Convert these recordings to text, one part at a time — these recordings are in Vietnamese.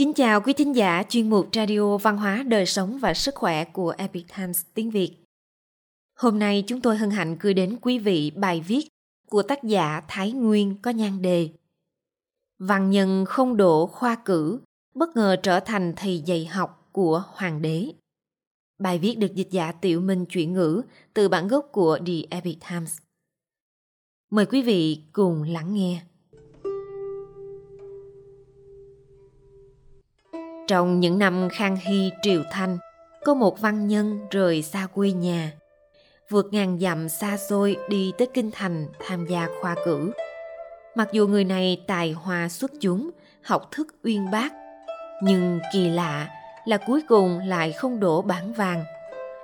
Kính chào quý thính giả chuyên mục Radio Văn hóa, Đời sống và Sức khỏe của Epic Times tiếng Việt. Hôm nay chúng tôi hân hạnh gửi đến quý vị bài viết của tác giả Thái Nguyên có nhan đề Văn nhân không đổ khoa cử, bất ngờ trở thành thầy dạy học của hoàng đế. Bài viết được dịch giả Tiểu Minh chuyển ngữ từ bản gốc của The Epic Times. Mời quý vị cùng lắng nghe. Trong những năm Khang Hy Triều Thanh, có một văn nhân rời xa quê nhà, vượt ngàn dặm xa xôi đi tới kinh thành tham gia khoa cử. Mặc dù người này tài hoa xuất chúng, học thức uyên bác, nhưng kỳ lạ là cuối cùng lại không đổ bản vàng.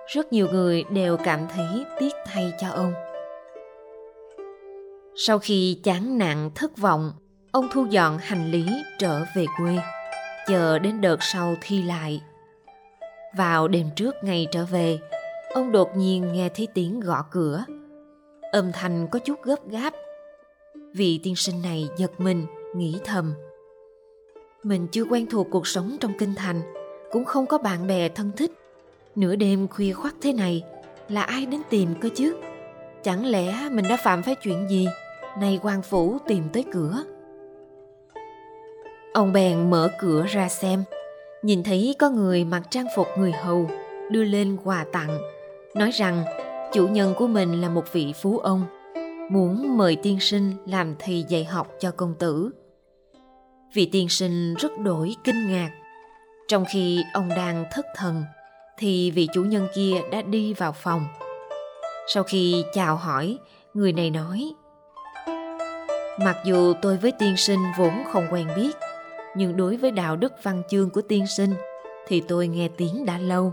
Rất nhiều người đều cảm thấy tiếc thay cho ông. Sau khi chán nản thất vọng, ông thu dọn hành lý trở về quê chờ đến đợt sau thi lại. Vào đêm trước ngày trở về, ông đột nhiên nghe thấy tiếng gõ cửa. Âm thanh có chút gấp gáp. Vị tiên sinh này giật mình, nghĩ thầm. Mình chưa quen thuộc cuộc sống trong kinh thành, cũng không có bạn bè thân thích. Nửa đêm khuya khoắt thế này, là ai đến tìm cơ chứ? Chẳng lẽ mình đã phạm phải chuyện gì? nay quan phủ tìm tới cửa. Ông bèn mở cửa ra xem, nhìn thấy có người mặc trang phục người hầu đưa lên quà tặng, nói rằng chủ nhân của mình là một vị phú ông, muốn mời tiên sinh làm thầy dạy học cho công tử. Vị tiên sinh rất đổi kinh ngạc. Trong khi ông đang thất thần, thì vị chủ nhân kia đã đi vào phòng. Sau khi chào hỏi, người này nói Mặc dù tôi với tiên sinh vốn không quen biết, nhưng đối với đạo đức văn chương của tiên sinh thì tôi nghe tiếng đã lâu.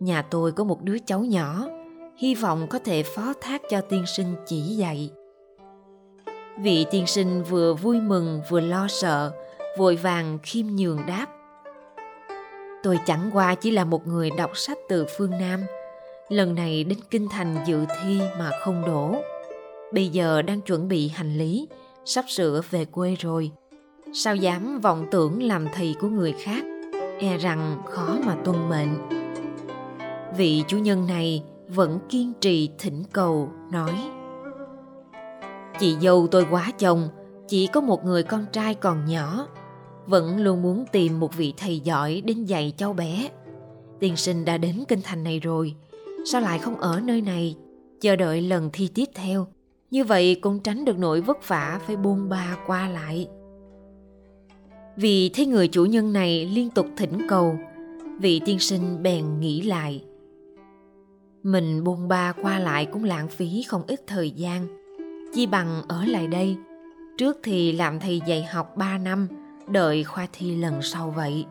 Nhà tôi có một đứa cháu nhỏ, hy vọng có thể phó thác cho tiên sinh chỉ dạy. Vị tiên sinh vừa vui mừng vừa lo sợ, vội vàng khiêm nhường đáp. Tôi chẳng qua chỉ là một người đọc sách từ phương Nam, lần này đến kinh thành dự thi mà không đổ. Bây giờ đang chuẩn bị hành lý, sắp sửa về quê rồi sao dám vọng tưởng làm thầy của người khác? E rằng khó mà tuân mệnh. Vị chủ nhân này vẫn kiên trì thỉnh cầu, nói, chị dâu tôi quá chồng, chỉ có một người con trai còn nhỏ, vẫn luôn muốn tìm một vị thầy giỏi đến dạy cháu bé. Tiên sinh đã đến kinh thành này rồi, sao lại không ở nơi này? Chờ đợi lần thi tiếp theo. Như vậy cũng tránh được nỗi vất vả phải buông ba qua lại vì thấy người chủ nhân này liên tục thỉnh cầu, vị tiên sinh bèn nghĩ lại. Mình bôn ba qua lại cũng lãng phí không ít thời gian. Chi bằng ở lại đây, trước thì làm thầy dạy học 3 năm, đợi khoa thi lần sau vậy.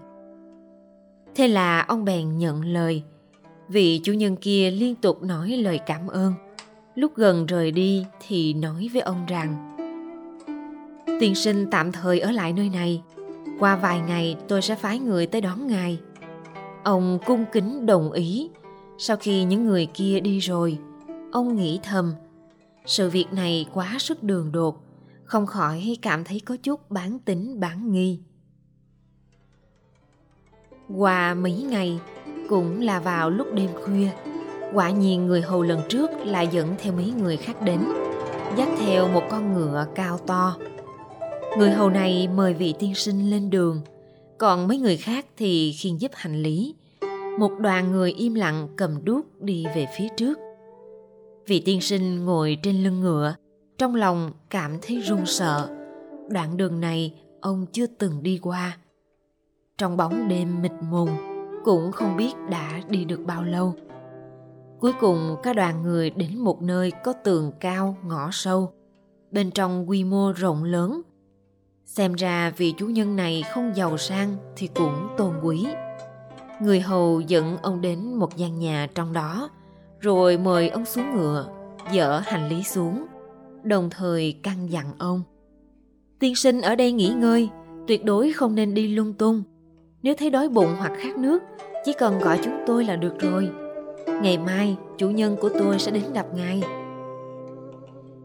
Thế là ông bèn nhận lời. Vị chủ nhân kia liên tục nói lời cảm ơn. Lúc gần rời đi thì nói với ông rằng Tiên sinh tạm thời ở lại nơi này qua vài ngày, tôi sẽ phái người tới đón ngài. Ông cung kính đồng ý. Sau khi những người kia đi rồi, ông nghĩ thầm, sự việc này quá sức đường đột, không khỏi cảm thấy có chút bán tính, bán nghi. Qua mấy ngày, cũng là vào lúc đêm khuya, quả nhiên người hầu lần trước lại dẫn theo mấy người khác đến, dắt theo một con ngựa cao to. Người hầu này mời vị tiên sinh lên đường, còn mấy người khác thì khiêng giúp hành lý. Một đoàn người im lặng cầm đuốc đi về phía trước. Vị tiên sinh ngồi trên lưng ngựa, trong lòng cảm thấy run sợ. Đoạn đường này ông chưa từng đi qua. Trong bóng đêm mịt mùng, cũng không biết đã đi được bao lâu. Cuối cùng các đoàn người đến một nơi có tường cao, ngõ sâu. Bên trong quy mô rộng lớn, Xem ra vị chủ nhân này không giàu sang thì cũng tôn quý. Người hầu dẫn ông đến một gian nhà trong đó, rồi mời ông xuống ngựa, dỡ hành lý xuống, đồng thời căn dặn ông. Tiên sinh ở đây nghỉ ngơi, tuyệt đối không nên đi lung tung. Nếu thấy đói bụng hoặc khát nước, chỉ cần gọi chúng tôi là được rồi. Ngày mai, chủ nhân của tôi sẽ đến gặp ngài.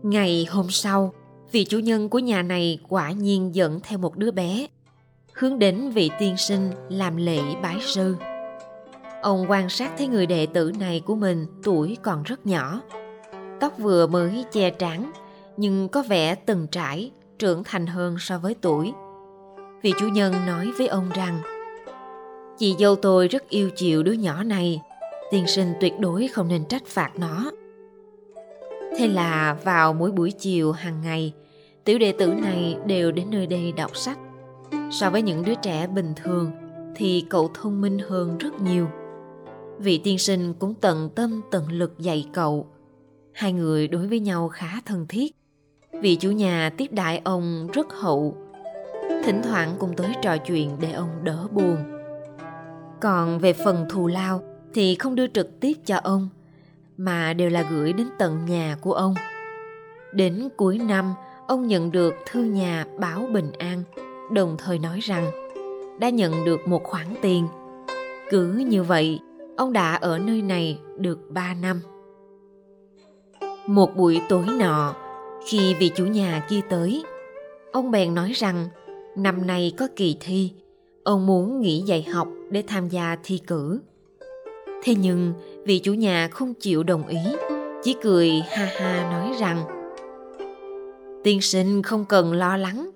Ngày hôm sau, vị chủ nhân của nhà này quả nhiên dẫn theo một đứa bé. hướng đến vị tiên sinh làm lễ bái sư. Ông quan sát thấy người đệ tử này của mình tuổi còn rất nhỏ. Tóc vừa mới che trắng nhưng có vẻ từng trải, trưởng thành hơn so với tuổi. Vị chủ nhân nói với ông rằng Chị dâu tôi rất yêu chiều đứa nhỏ này, tiên sinh tuyệt đối không nên trách phạt nó. Thế là vào mỗi buổi chiều hàng ngày, tiểu đệ tử này đều đến nơi đây đọc sách. So với những đứa trẻ bình thường thì cậu thông minh hơn rất nhiều. Vị tiên sinh cũng tận tâm tận lực dạy cậu. Hai người đối với nhau khá thân thiết. Vị chủ nhà tiếp đại ông rất hậu. Thỉnh thoảng cũng tới trò chuyện để ông đỡ buồn. Còn về phần thù lao thì không đưa trực tiếp cho ông mà đều là gửi đến tận nhà của ông. Đến cuối năm, ông nhận được thư nhà báo bình an, đồng thời nói rằng đã nhận được một khoản tiền. Cứ như vậy, ông đã ở nơi này được ba năm. Một buổi tối nọ, khi vị chủ nhà kia tới, ông bèn nói rằng năm nay có kỳ thi, ông muốn nghỉ dạy học để tham gia thi cử. Thế nhưng vị chủ nhà không chịu đồng ý, chỉ cười ha ha nói rằng Tiên sinh không cần lo lắng,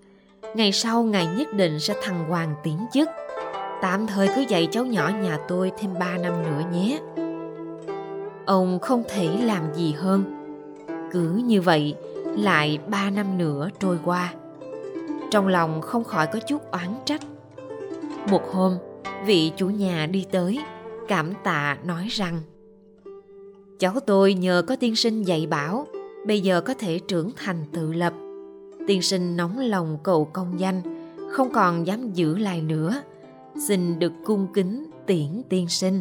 ngày sau ngài nhất định sẽ thăng hoàng tiến chức. Tạm thời cứ dạy cháu nhỏ nhà tôi thêm ba năm nữa nhé. Ông không thể làm gì hơn. Cứ như vậy, lại ba năm nữa trôi qua. Trong lòng không khỏi có chút oán trách. Một hôm, vị chủ nhà đi tới, cảm tạ nói rằng Cháu tôi nhờ có tiên sinh dạy bảo, bây giờ có thể trưởng thành tự lập. Tiên sinh nóng lòng cầu công danh, không còn dám giữ lại nữa. Xin được cung kính tiễn tiên sinh.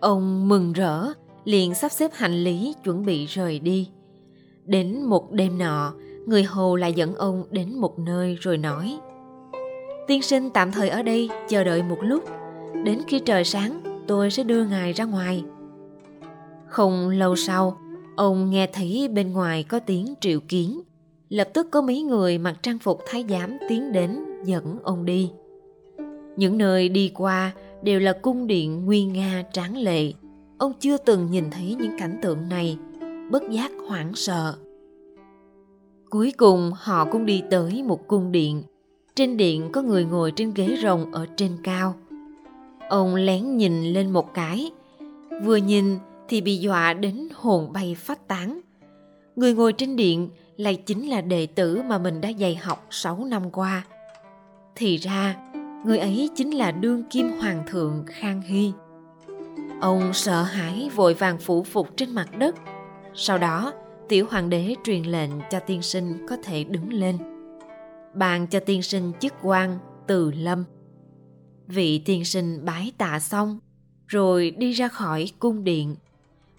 Ông mừng rỡ, liền sắp xếp hành lý chuẩn bị rời đi. Đến một đêm nọ, người hầu lại dẫn ông đến một nơi rồi nói Tiên sinh tạm thời ở đây, chờ đợi một lúc. Đến khi trời sáng, tôi sẽ đưa ngài ra ngoài. Không lâu sau, ông nghe thấy bên ngoài có tiếng triệu kiến. Lập tức có mấy người mặc trang phục thái giám tiến đến dẫn ông đi. Những nơi đi qua đều là cung điện nguy nga tráng lệ. Ông chưa từng nhìn thấy những cảnh tượng này, bất giác hoảng sợ. Cuối cùng họ cũng đi tới một cung điện. Trên điện có người ngồi trên ghế rồng ở trên cao. Ông lén nhìn lên một cái. Vừa nhìn thì bị dọa đến hồn bay phát tán. Người ngồi trên điện lại chính là đệ tử mà mình đã dạy học 6 năm qua. Thì ra, người ấy chính là đương kim hoàng thượng Khang Hy. Ông sợ hãi vội vàng phủ phục trên mặt đất. Sau đó, tiểu hoàng đế truyền lệnh cho tiên sinh có thể đứng lên. Bàn cho tiên sinh chức quan từ lâm. Vị tiên sinh bái tạ xong, rồi đi ra khỏi cung điện.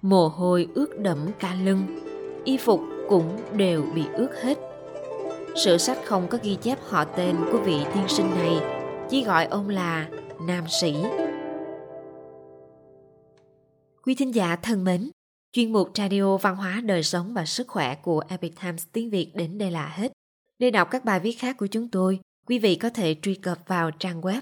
Mồ hôi ướt đẫm cả lưng y phục cũng đều bị ướt hết. Sử sách không có ghi chép họ tên của vị tiên sinh này chỉ gọi ông là nam sĩ. Quý thính giả thân mến chuyên mục radio văn hóa đời sống và sức khỏe của epic times tiếng việt đến đây là hết. Để đọc các bài viết khác của chúng tôi quý vị có thể truy cập vào trang web